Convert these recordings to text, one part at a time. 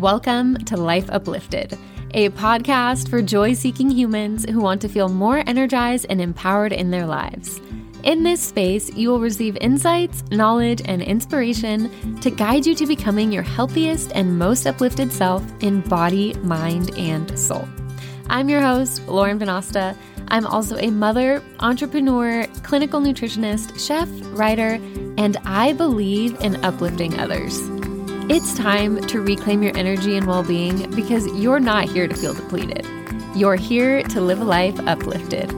Welcome to Life Uplifted, a podcast for joy seeking humans who want to feel more energized and empowered in their lives. In this space, you will receive insights, knowledge, and inspiration to guide you to becoming your healthiest and most uplifted self in body, mind, and soul. I'm your host, Lauren Venosta. I'm also a mother, entrepreneur, clinical nutritionist, chef, writer, and I believe in uplifting others. It's time to reclaim your energy and well being because you're not here to feel depleted. You're here to live a life uplifted.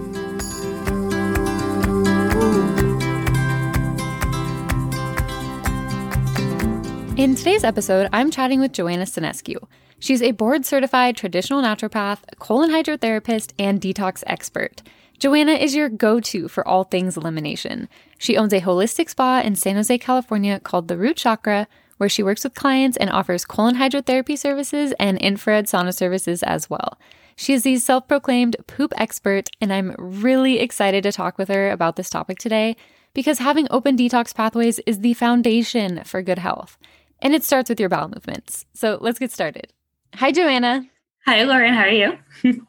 In today's episode, I'm chatting with Joanna Stanescu. She's a board certified traditional naturopath, colon hydrotherapist, and detox expert. Joanna is your go to for all things elimination. She owns a holistic spa in San Jose, California called The Root Chakra, where she works with clients and offers colon hydrotherapy services and infrared sauna services as well. She is the self proclaimed poop expert, and I'm really excited to talk with her about this topic today because having open detox pathways is the foundation for good health. And it starts with your bowel movements. So let's get started. Hi, Joanna. Hi, Lauren. How are you?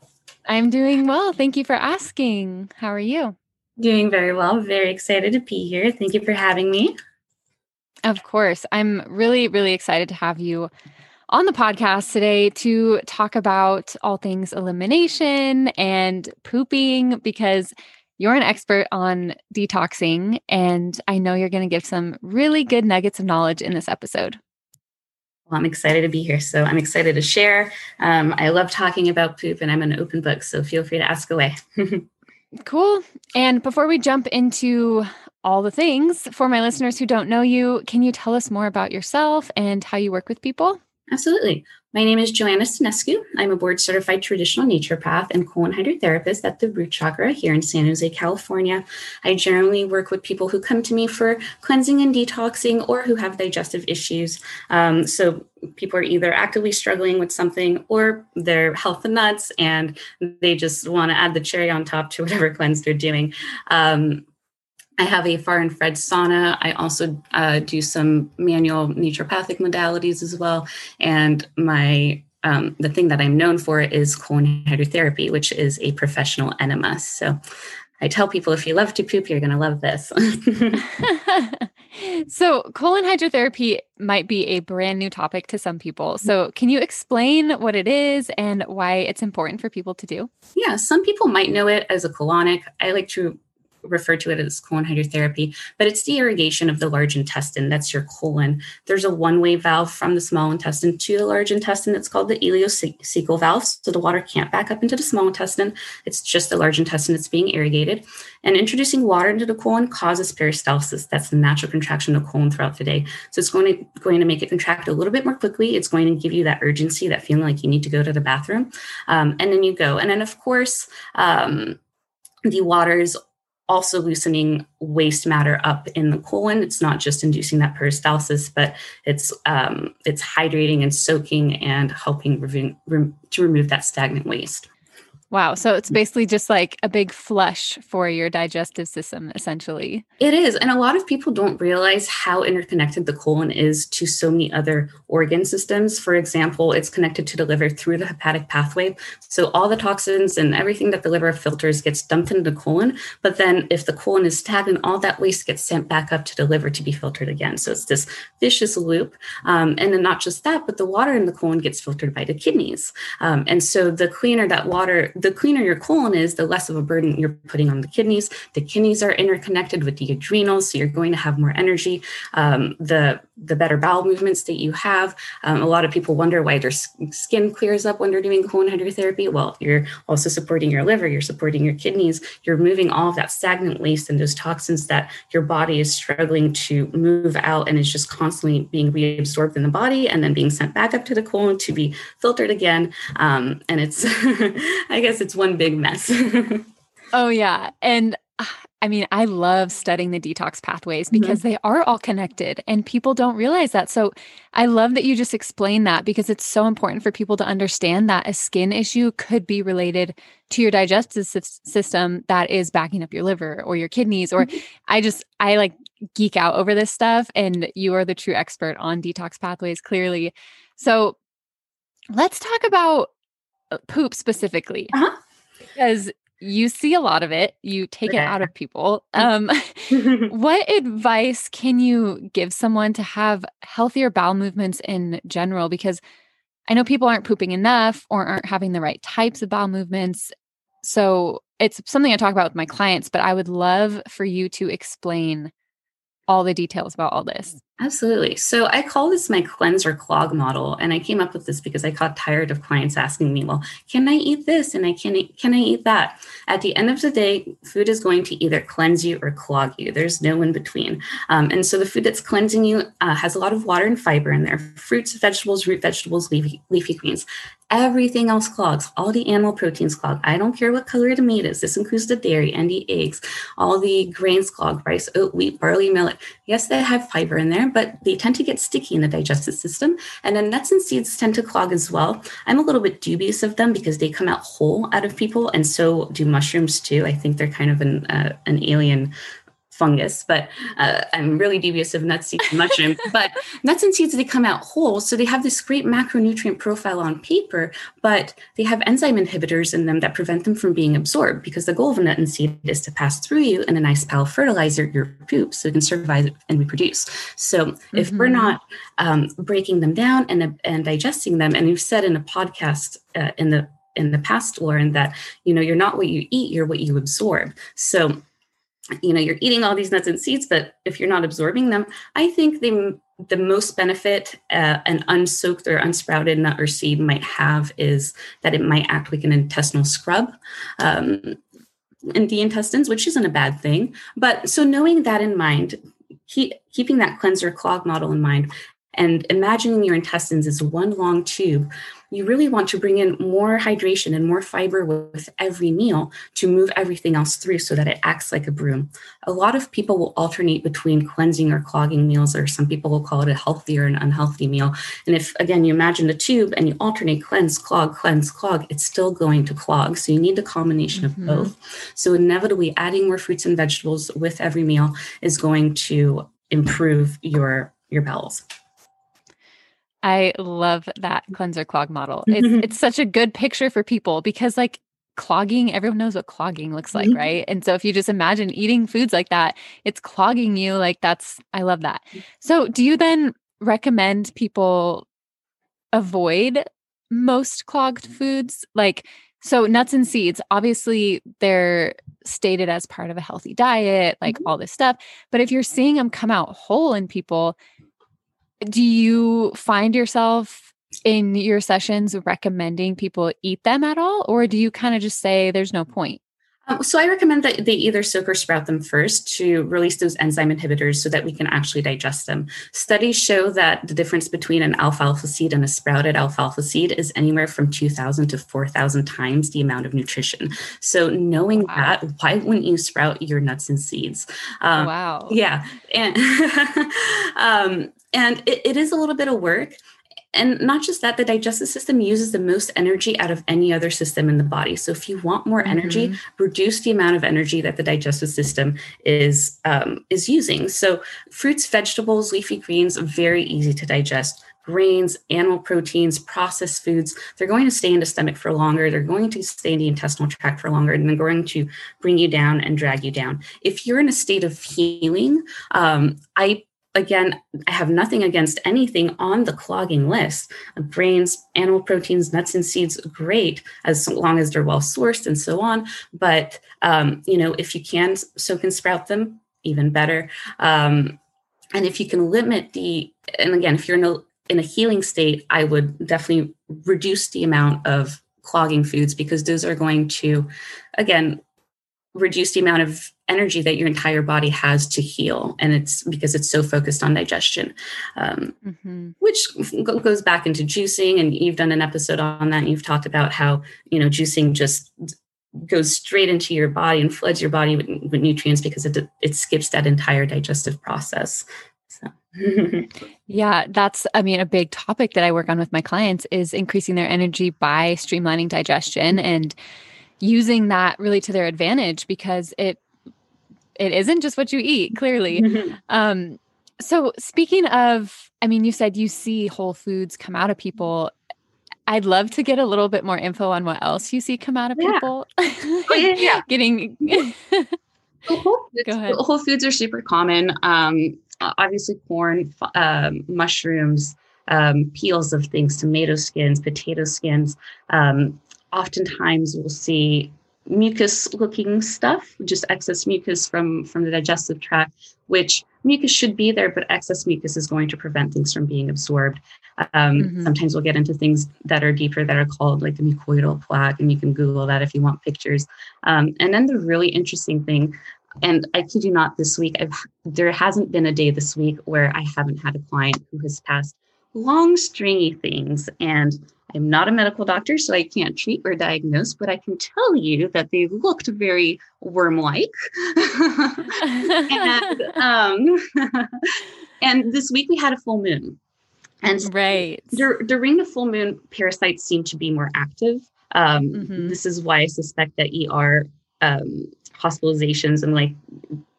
I'm doing well. Thank you for asking. How are you? Doing very well. Very excited to be here. Thank you for having me. Of course. I'm really, really excited to have you on the podcast today to talk about all things elimination and pooping because you're an expert on detoxing. And I know you're going to give some really good nuggets of knowledge in this episode. Well, I'm excited to be here. So I'm excited to share. Um, I love talking about poop and I'm an open book. So feel free to ask away. cool. And before we jump into all the things. For my listeners who don't know you, can you tell us more about yourself and how you work with people? Absolutely. My name is Joanna Stanescu. I'm a board certified traditional naturopath and colon hydrotherapist at the Root Chakra here in San Jose, California. I generally work with people who come to me for cleansing and detoxing or who have digestive issues. Um, so people are either actively struggling with something or they're health and nuts and they just want to add the cherry on top to whatever cleanse they're doing. Um, I have a far infrared sauna. I also uh, do some manual naturopathic modalities as well. And my um, the thing that I'm known for is colon hydrotherapy, which is a professional enema. So I tell people if you love to poop, you're going to love this. so, colon hydrotherapy might be a brand new topic to some people. So, can you explain what it is and why it's important for people to do? Yeah, some people might know it as a colonic. I like to refer to it as colon hydrotherapy, but it's the irrigation of the large intestine. That's your colon. There's a one way valve from the small intestine to the large intestine. It's called the ileocecal valve. So the water can't back up into the small intestine. It's just the large intestine that's being irrigated. And introducing water into the colon causes peristalsis. That's the natural contraction of the colon throughout the day. So it's going to, going to make it contract a little bit more quickly. It's going to give you that urgency, that feeling like you need to go to the bathroom. Um, and then you go. And then, of course, um, the water is also loosening waste matter up in the colon. It's not just inducing that peristalsis, but it's um, it's hydrating and soaking and helping re- to remove that stagnant waste. Wow. So it's basically just like a big flush for your digestive system, essentially. It is. And a lot of people don't realize how interconnected the colon is to so many other organ systems. For example, it's connected to the liver through the hepatic pathway. So all the toxins and everything that the liver filters gets dumped into the colon. But then if the colon is stagnant, all that waste gets sent back up to the liver to be filtered again. So it's this vicious loop. Um, and then not just that, but the water in the colon gets filtered by the kidneys. Um, and so the cleaner that water, the cleaner your colon is, the less of a burden you're putting on the kidneys. The kidneys are interconnected with the adrenals, so you're going to have more energy. Um, the the better bowel movements that you have. Um, a lot of people wonder why their skin clears up when they're doing colon hydrotherapy. Well, you're also supporting your liver, you're supporting your kidneys, you're moving all of that stagnant waste and those toxins that your body is struggling to move out and is just constantly being reabsorbed in the body and then being sent back up to the colon to be filtered again. Um, and it's, I guess it's one big mess. oh, yeah. And I mean, I love studying the detox pathways because mm-hmm. they are all connected and people don't realize that. So I love that you just explained that because it's so important for people to understand that a skin issue could be related to your digestive system that is backing up your liver or your kidneys. Or mm-hmm. I just, I like geek out over this stuff and you are the true expert on detox pathways, clearly. So let's talk about uh, poop specifically. Uh-huh. Because you see a lot of it, you take it out of people. Um, what advice can you give someone to have healthier bowel movements in general? Because I know people aren't pooping enough or aren't having the right types of bowel movements. So it's something I talk about with my clients, but I would love for you to explain all the details about all this. Absolutely. So I call this my cleanser clog model, and I came up with this because I got tired of clients asking me, "Well, can I eat this and I can can I eat that?" At the end of the day, food is going to either cleanse you or clog you. There's no in between. Um, and so the food that's cleansing you uh, has a lot of water and fiber in there: fruits, vegetables, root vegetables, leafy, leafy greens. Everything else clogs. All the animal proteins clog. I don't care what color the meat is. This includes the dairy and the eggs. All the grains clog: rice, oat, wheat, barley, millet. Yes, they have fiber in there, but they tend to get sticky in the digestive system. And then nuts and seeds tend to clog as well. I'm a little bit dubious of them because they come out whole out of people, and so do mushrooms too. I think they're kind of an uh, an alien fungus, but uh, I'm really dubious of nuts, seeds, and mushrooms. but nuts and seeds, they come out whole. So they have this great macronutrient profile on paper, but they have enzyme inhibitors in them that prevent them from being absorbed because the goal of a nut and seed is to pass through you in a nice pile of fertilizer, your poop, so it can survive and reproduce. So mm-hmm. if we're mm-hmm. not um, breaking them down and, and digesting them, and you've said in a podcast uh, in the in the past, Lauren, that you know you're not what you eat, you're what you absorb. So you know you're eating all these nuts and seeds but if you're not absorbing them i think the the most benefit uh, an unsoaked or unsprouted nut or seed might have is that it might act like an intestinal scrub um, in the intestines which isn't a bad thing. But so knowing that in mind keep, keeping that cleanser clog model in mind and imagining your intestines as one long tube you really want to bring in more hydration and more fiber with every meal to move everything else through so that it acts like a broom. A lot of people will alternate between cleansing or clogging meals, or some people will call it a healthy or an unhealthy meal. And if, again, you imagine the tube and you alternate cleanse, clog, cleanse, clog, it's still going to clog. So you need a combination mm-hmm. of both. So inevitably, adding more fruits and vegetables with every meal is going to improve your your bowels. I love that cleanser clog model. It's, mm-hmm. it's such a good picture for people because, like, clogging, everyone knows what clogging looks like, mm-hmm. right? And so, if you just imagine eating foods like that, it's clogging you. Like, that's, I love that. So, do you then recommend people avoid most clogged foods? Like, so nuts and seeds, obviously, they're stated as part of a healthy diet, like mm-hmm. all this stuff. But if you're seeing them come out whole in people, do you find yourself in your sessions recommending people eat them at all or do you kind of just say there's no point um, so I recommend that they either soak or sprout them first to release those enzyme inhibitors so that we can actually digest them. Studies show that the difference between an alfalfa seed and a sprouted alfalfa seed is anywhere from 2,000 to 4,000 times the amount of nutrition. So knowing wow. that, why wouldn't you sprout your nuts and seeds? Um, wow. Yeah. And, um, and it, it is a little bit of work. And not just that the digestive system uses the most energy out of any other system in the body. So if you want more energy mm-hmm. reduce the amount of energy that the digestive system is um, is using. So fruits vegetables leafy greens very easy to digest. Grains animal proteins processed foods they're going to stay in the stomach for longer. They're going to stay in the intestinal tract for longer and they're going to bring you down and drag you down. If you're in a state of healing um, i again, I have nothing against anything on the clogging list. Grains, animal proteins, nuts and seeds, great, as long as they're well sourced and so on. But um, you know, if you can soak and sprout them, even better. Um, and if you can limit the, and again, if you're in a in a healing state, I would definitely reduce the amount of clogging foods because those are going to, again, reduce the amount of energy that your entire body has to heal. And it's because it's so focused on digestion um, mm-hmm. which goes back into juicing. And you've done an episode on that. And you've talked about how you know juicing just goes straight into your body and floods your body with, with nutrients because it, it skips that entire digestive process. So. Yeah, that's I mean a big topic that I work on with my clients is increasing their energy by streamlining digestion. And using that really to their advantage because it it isn't just what you eat clearly mm-hmm. um so speaking of i mean you said you see whole foods come out of people I'd love to get a little bit more info on what else you see come out of yeah. people. oh, yeah, yeah. Getting. Whole foods, Whole foods are super common. Um, obviously, corn, um, mushrooms, um, peels of things, tomato skins, potato skins. Um, oftentimes, we'll see mucus looking stuff just excess mucus from from the digestive tract which mucus should be there but excess mucus is going to prevent things from being absorbed um, mm-hmm. sometimes we'll get into things that are deeper that are called like the mucoidal plaque and you can google that if you want pictures um, and then the really interesting thing and i kid you not this week I've, there hasn't been a day this week where i haven't had a client who has passed long stringy things and I'm not a medical doctor, so I can't treat or diagnose, but I can tell you that they looked very worm like. and, um, and this week we had a full moon. And right. during the full moon, parasites seem to be more active. Um, mm-hmm. This is why I suspect that ER um, hospitalizations and like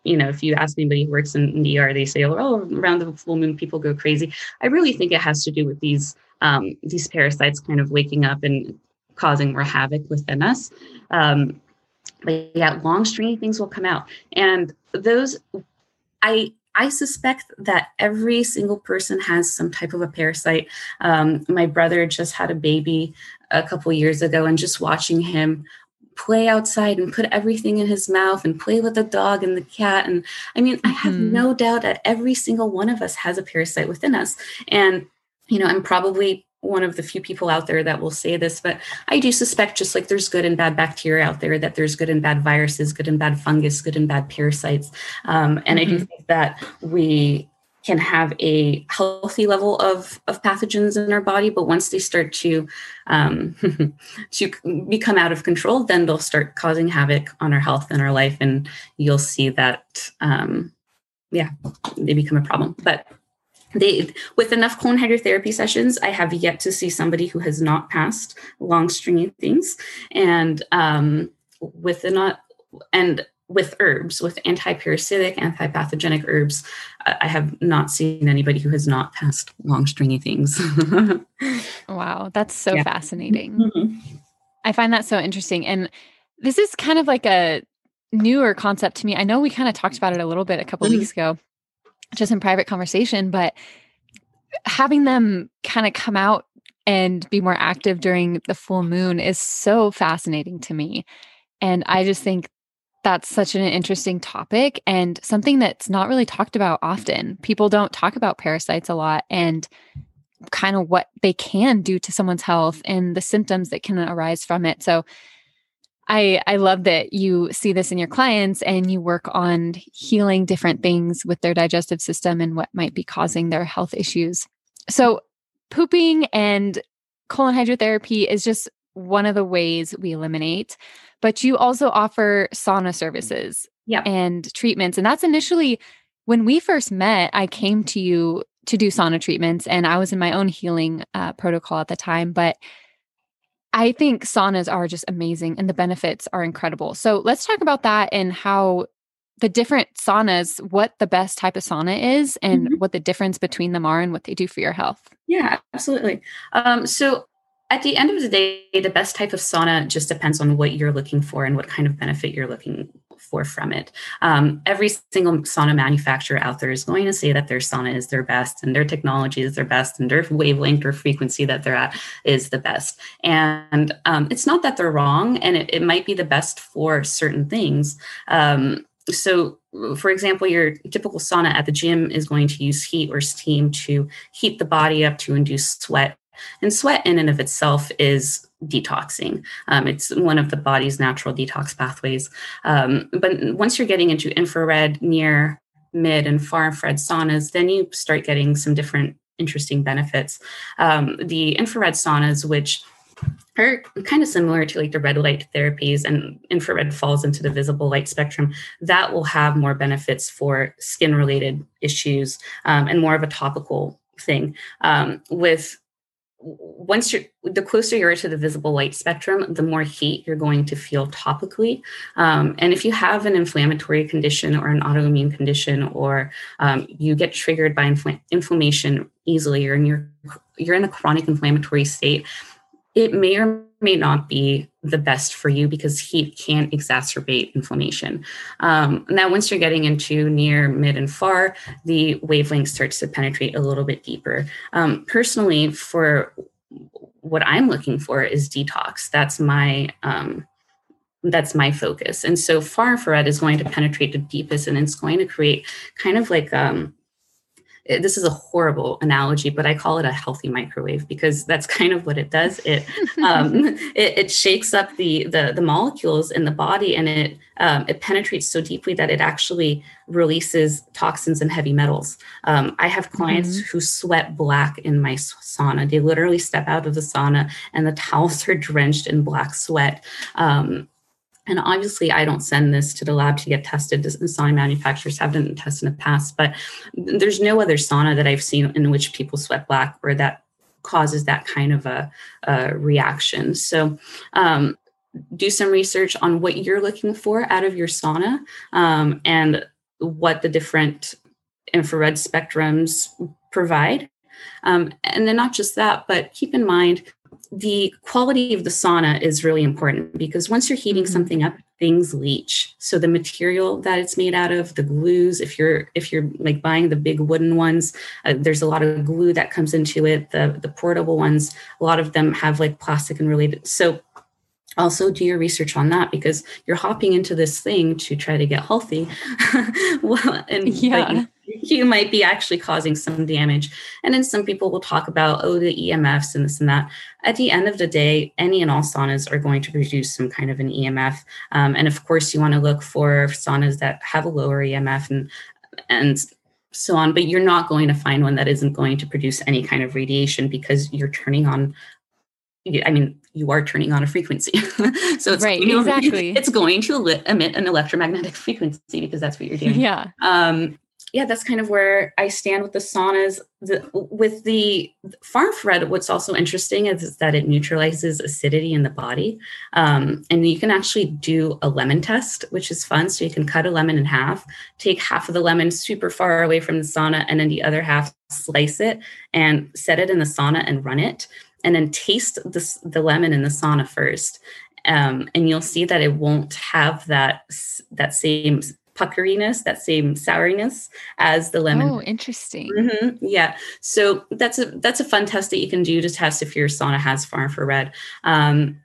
you know, if you ask anybody who works in the ER, they say, "Oh, around the full moon, people go crazy." I really think it has to do with these um, these parasites kind of waking up and causing more havoc within us. Um, but yeah, long stringy things will come out, and those, I I suspect that every single person has some type of a parasite. Um, my brother just had a baby a couple years ago, and just watching him play outside and put everything in his mouth and play with the dog and the cat. And I mean. I have mm-hmm. no doubt that every single one of us has a parasite within us. And you know, I'm probably one of the few people out there that will say this, but I do suspect just like there's good and bad bacteria out there, that there's good and bad viruses, good and bad fungus, good and bad parasites. Um, and mm-hmm. I do mm-hmm. think that we can have a healthy level of, of pathogens in our body, but once they start to um, to become out of control, then they'll start causing havoc on our health and our life, and you'll see that um, yeah, they become a problem. But they with enough colon hydrotherapy sessions i have yet to see somebody who has not passed long stringy things and um, with enough and with herbs with anti-parasitic anti-pathogenic herbs i have not seen anybody who has not passed long stringy things wow that's so yeah. fascinating mm-hmm. i find that so interesting and this is kind of like a newer concept to me i know we kind of talked about it a little bit a couple mm-hmm. weeks ago just in private conversation, but having them kind of come out and be more active during the full moon is so fascinating to me. And I just think that's such an interesting topic and something that's not really talked about often. People don't talk about parasites a lot and kind of what they can do to someone's health and the symptoms that can arise from it. So I I love that you see this in your clients and you work on healing different things with their digestive system and what might be causing their health issues. So pooping and colon hydrotherapy is just one of the ways we eliminate, but you also offer sauna services yep. and treatments and that's initially when we first met, I came to you to do sauna treatments and I was in my own healing uh, protocol at the time, but I think saunas are just amazing and the benefits are incredible. So let's talk about that and how the different saunas, what the best type of sauna is and mm-hmm. what the difference between them are and what they do for your health. Yeah, absolutely. Um, so at the end of the day, the best type of sauna just depends on what you're looking for and what kind of benefit you're looking for from it. Um, every single sauna manufacturer out there is going to say that their sauna is their best and their technology is their best and their wavelength or frequency that they're at is the best. And um, it's not that they're wrong, and it, it, might be the best for certain things. Um, so for example, your typical sauna at the gym is going to use heat or steam to heat the body up to induce sweat and sweat, in and of itself, is detoxing. Um, it's one of the body's natural detox pathways. Um, but once you're getting into infrared, near, mid, and far infrared saunas, then you start getting some different interesting benefits. Um, the infrared saunas, which are kind of similar to like the red light therapies and infrared falls into the visible light spectrum that will have more benefits for skin related issues um, and more of a topical thing um, with once you're the closer you are to the visible light spectrum the more heat you're going to feel topically. Um, and if you have an inflammatory condition or an autoimmune condition or um, you get triggered by infl- inflammation easily or you're you're in a chronic inflammatory state it may or may not be the best for you because heat can exacerbate inflammation. Um, now, once you're getting into near, mid, and far, the wavelength starts to penetrate a little bit deeper. Um, personally, for what I'm looking for is detox. That's my um, that's my focus. And so far infrared is going to penetrate the deepest and it's going to create kind of like um, this is a horrible analogy, but I call it a healthy microwave because that's kind of what it does. It um, it, it, shakes up the, the the molecules in the body, and it um, it penetrates so deeply that it actually releases toxins and heavy metals. Um, I have clients mm-hmm. who sweat black in my sauna. They literally step out of the sauna, and the towels are drenched in black sweat. Um, and obviously, I don't send this to the lab to get tested. The sauna manufacturers have done tests in the past, but there's no other sauna that I've seen in which people sweat black or that causes that kind of a, a reaction. So, um, do some research on what you're looking for out of your sauna um, and what the different infrared spectrums provide. Um, and then, not just that, but keep in mind the quality of the sauna is really important because once you're heating mm-hmm. something up things leach. So the material that it's made out of the glues if you're if you're like buying the big wooden ones uh, there's a lot of glue that comes into it the the portable ones. A lot of them have like plastic and related. So also do your research on that because you're hopping into this thing to try to get healthy. Well and yeah you might be actually causing some damage. And then some people will talk about, oh, the EMFs and this and that. At the end of the day, any and all saunas are going to produce some kind of an EMF. Um, and of course, you want to look for saunas that have a lower EMF and and so on. But you're not going to find one that isn't going to produce any kind of radiation because you're turning on. I mean, you are turning on a frequency. so it's right, exactly. It's going to emit an electromagnetic frequency because that's what you're doing. Yeah. Um, yeah, that's kind of where I stand with the saunas. The, with the far infrared, what's also interesting is, is, that it neutralizes acidity in the body. Um, and you can actually do a lemon test, which is fun. So you can cut a lemon in half, take half of the lemon super far away from the sauna, and then the other half slice it and set it in the sauna and run it. And then taste this, the lemon in the sauna first. Um, and you'll see that it won't have that that same puckeriness, that same souriness as the lemon. Oh, interesting. Mm-hmm. Yeah. So that's a that's a fun test that you can do to test if your sauna has far infrared. Um,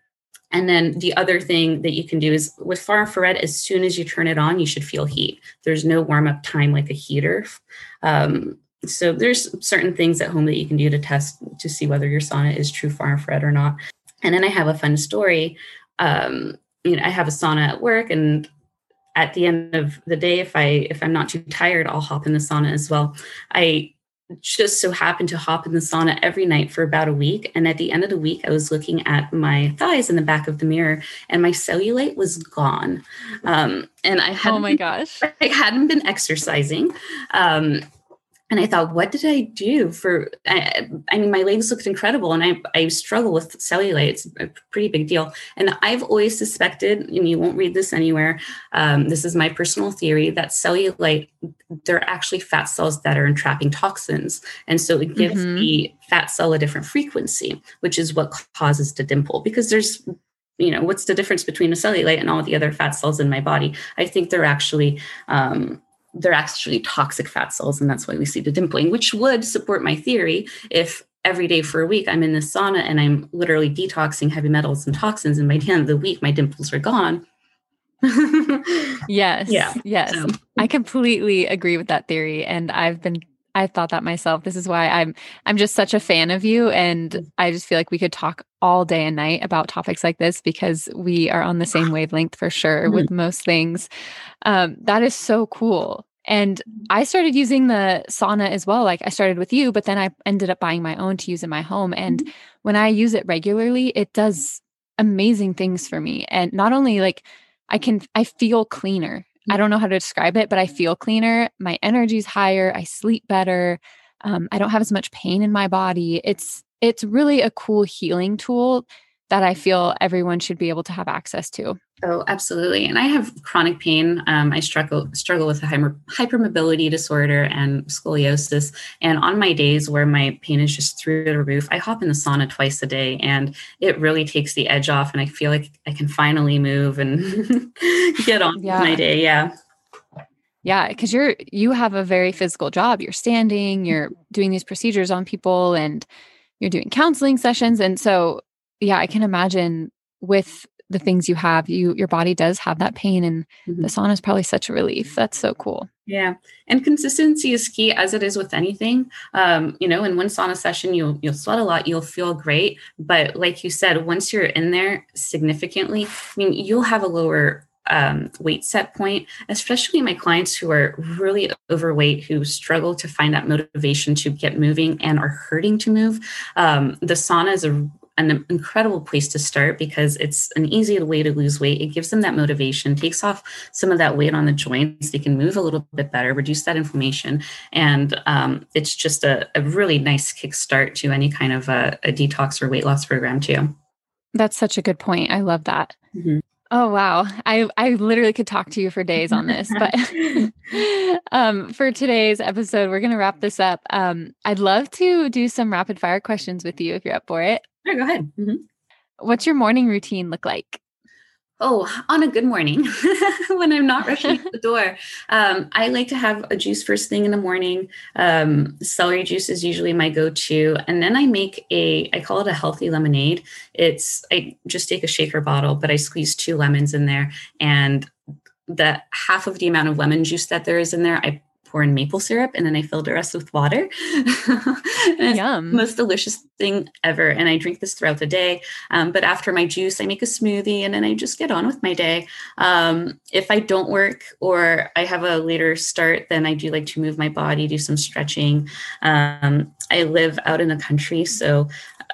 and then the other thing that you can do is with far infrared, as soon as you turn it on, you should feel heat. There's no warm up time like a heater. Um, so there's certain things at home that you can do to test to see whether your sauna is true far infrared or not. And then I have a fun story. Um, you know, I have a sauna at work and at the end of the day if i if i'm not too tired i'll hop in the sauna as well. I just so happened to hop in the sauna every night for about a week and at the end of the week i was looking at my thighs in the back of the mirror and my cellulite was gone. Um, and i had oh my gosh. I hadn't been exercising um, and I thought, what did I do for? I, I, mean, my legs looked incredible, and I I struggle with cellulite. It's a pretty big deal, and I've always suspected, and you won't read this anywhere. Um, this is my personal theory that cellulite they're actually fat cells that are entrapping toxins, and so it gives mm-hmm. the fat cell a different frequency, which is what causes the dimple. Because there's you know what's the difference between a cellulite and all the other fat cells in my body i think they're actually um, they're actually toxic fat cells, and that's why we see the dimpling, which would support my theory if every day for a week I'm in the sauna and I'm literally detoxing heavy metals and toxins, and by the end of the week my dimples are gone. yes. Yeah. Yes. So. I completely agree with that theory. And I've been I thought that myself. This is why I'm I'm just such a fan of you and mm. I just feel like we could talk all day and night about topics like this because we are on the same wavelength for sure mm-hmm. with most things. Um, that is so cool. And I started using the sauna as well. Like I started with you, but then I ended up buying my own to use in my home. And mm-hmm. when I use it regularly, it does amazing things for me. And not only like I can, I feel cleaner. I don't know how to describe it, but I feel cleaner. My energy's higher. I sleep better. Um, I don't have as much pain in my body. It's it's really a cool healing tool that I feel everyone should be able to have access to. Oh, absolutely. And I have chronic pain. Um, I struggle struggle with a hyper, hypermobility disorder and scoliosis. And on my days where my pain is just through the roof, I hop in the sauna twice a day, and it really takes the edge off. And I feel like I can finally move and get on yeah. with my day. Yeah. Yeah, because you're you have a very physical job. You're standing. You're doing these procedures on people, and you're doing counseling sessions. And so, yeah, I can imagine with the things you have you your body does have that pain and mm-hmm. the sauna is probably such a relief. That's so cool. Yeah. And consistency is key as it is with anything. Um, you know in one sauna session you'll you'll sweat a lot you'll feel great. But like you said once you're in there significantly i mean you'll have a lower um, weight set point, especially my clients who are really overweight, who struggle to find that motivation to get moving and are hurting to move. Um, the sauna is a an incredible place to start because it's an easy way to lose weight. It gives them that motivation, takes off some of that weight on the joints. They can move a little bit better, reduce that inflammation. And um, it's just a, a, really nice kickstart to any kind of a, a, detox or weight loss program, too. That's such a good point. I love that. Mm-hmm. Oh wow. I I literally could talk to you for days on this, but um for today's episode we're going to wrap this up. Um I'd love to do some rapid fire questions with you if you're up for it. Sure, go ahead. Mm-hmm. What's your morning routine look like? Oh, on a good morning when I'm not rushing out the door, um, I like to have a juice first thing in the morning. Um, celery juice is usually my go-to, and then I make a I call it a healthy lemonade. It's I just take a shaker bottle, but I squeeze two lemons in there, and the half of the amount of lemon juice that there is in there, I pour in maple syrup and then I fill the rest with water. Yum. most delicious thing ever. And I drink this throughout the day. Um, but after my juice, I make a smoothie and then I just get on with my day. Um, if I don't work or I have a later start, then I do like to move my body, do some stretching. Um, I live out in the country, so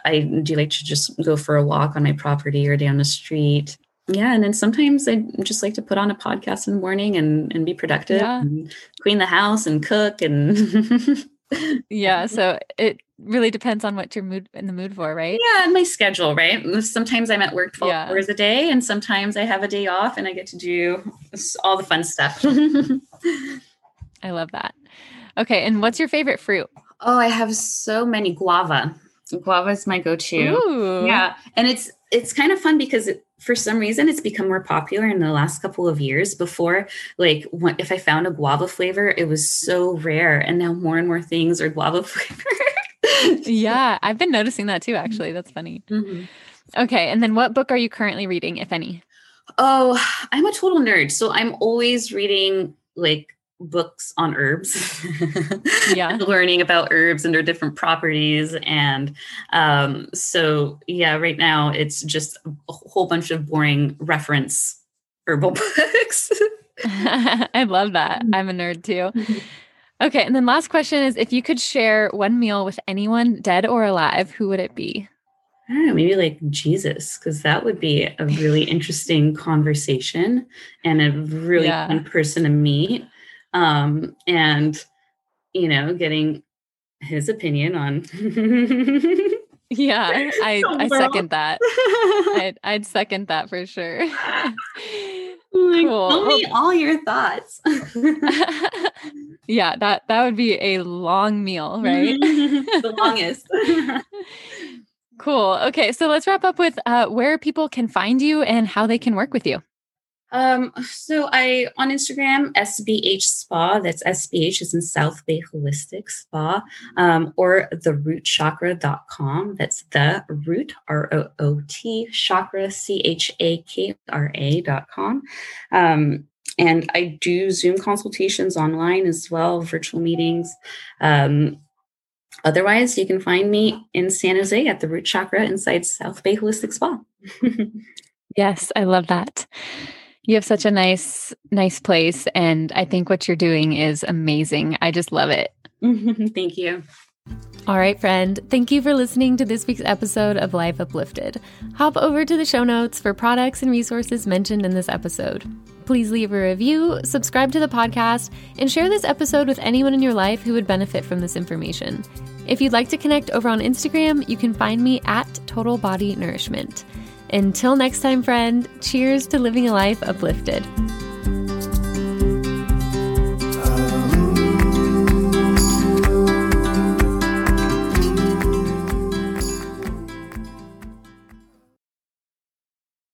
I do like to just go for a walk on my property or down the street yeah and then sometimes i just like to put on a podcast in the morning and and be productive. Yeah. and clean the house and cook and yeah so it really depends on what you're mood in the mood for right? Yeah and my schedule right? Sometimes i'm at work 12 yeah. hours a day and sometimes i have a day off and i get to do all the fun stuff. I love that. Okay and what's your favorite fruit? Oh i have so many. Guava. Guava is my go-to. Ooh. yeah and it's it's kind of fun because it, for some reason it's become more popular in the last couple of years. Before like if i found a guava flavor it was so rare and now more and more things are guava flavor. Yeah i've been noticing that too actually. That's funny. Mm-hmm. okay and then what book are you currently reading if any? Oh i'm a total nerd so i'm always reading like books on herbs. Yeah. Learning about herbs and their different properties and um, so yeah right now it's just a whole bunch of boring reference herbal books. I love that. Mm-hmm. i'm a nerd too. Mm-hmm. okay and then last question is if you could share one meal with anyone dead or alive who would it be? I don't Know, maybe like Jesus, because that would be a really interesting conversation and a really yeah. fun person to meet um, and you know getting his opinion on yeah i i second that. I'd, I'd second that for sure. Like, cool. tell me all your thoughts. Yeah that that would be a long meal right? The longest. Cool. Okay so let's wrap up with uh, where people can find you and how they can work with you um, so I on Instagram, SBH Spa, that's SBH is in South Bay Holistic Spa, um, or therootchakra.com. That's the root, R O O T, chakra, C H A K R A.com. Um, and I do Zoom consultations online as well, virtual meetings. Um, otherwise, you can find me in San Jose at the Root Chakra inside South Bay Holistic Spa. yes, I love that. You have such a nice, nice place. And I think what you're doing is amazing. I just love it. Thank you. All right, friend. Thank you for listening to this week's episode of Life Uplifted. Hop over to the show notes for products and resources mentioned in this episode. Please leave a review, subscribe to the podcast, and share this episode with anyone in your life who would benefit from this information. If you'd like to connect over on Instagram, you can find me at Total Body Nourishment. Until next time, friend, cheers to living a life uplifted.